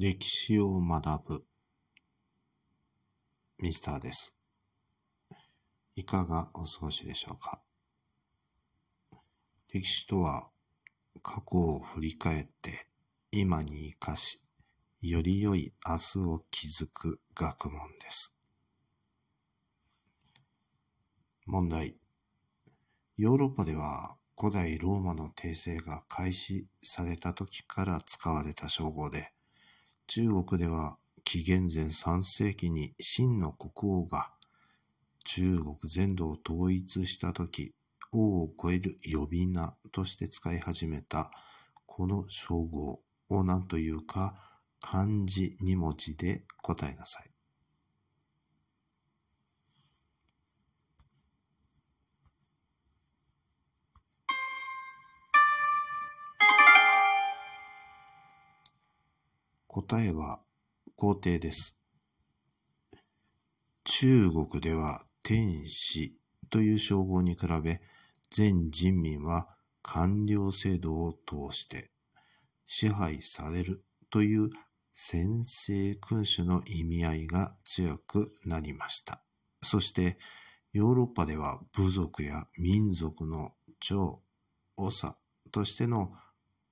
歴史を学ぶミスターです。いかがお過ごしでしょうか？歴史とは過去を振り返って今に生かしより良い明日を築く学問です。問題ヨーロッパでは古代ローマの帝政が開始された時から使われた称号で中国では紀元前3世紀に秦の国王が中国全土を統一した時王を超える呼び名として使い始めたこの称号を何というか漢字2文字で答えなさい。答えは皇帝です。中国では天子という称号に比べ全人民は官僚制度を通して支配されるという先制君主の意味合いが強くなりました。そしてヨーロッパでは部族や民族の長、長としての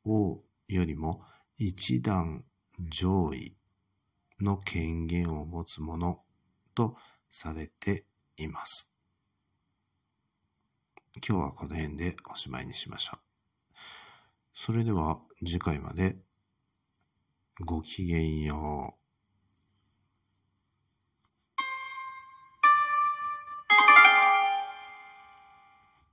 王よりも一段上位の権限を持つものとされています。今日はこの辺でおしまいにしましょう。それでは次回までごきげんよう。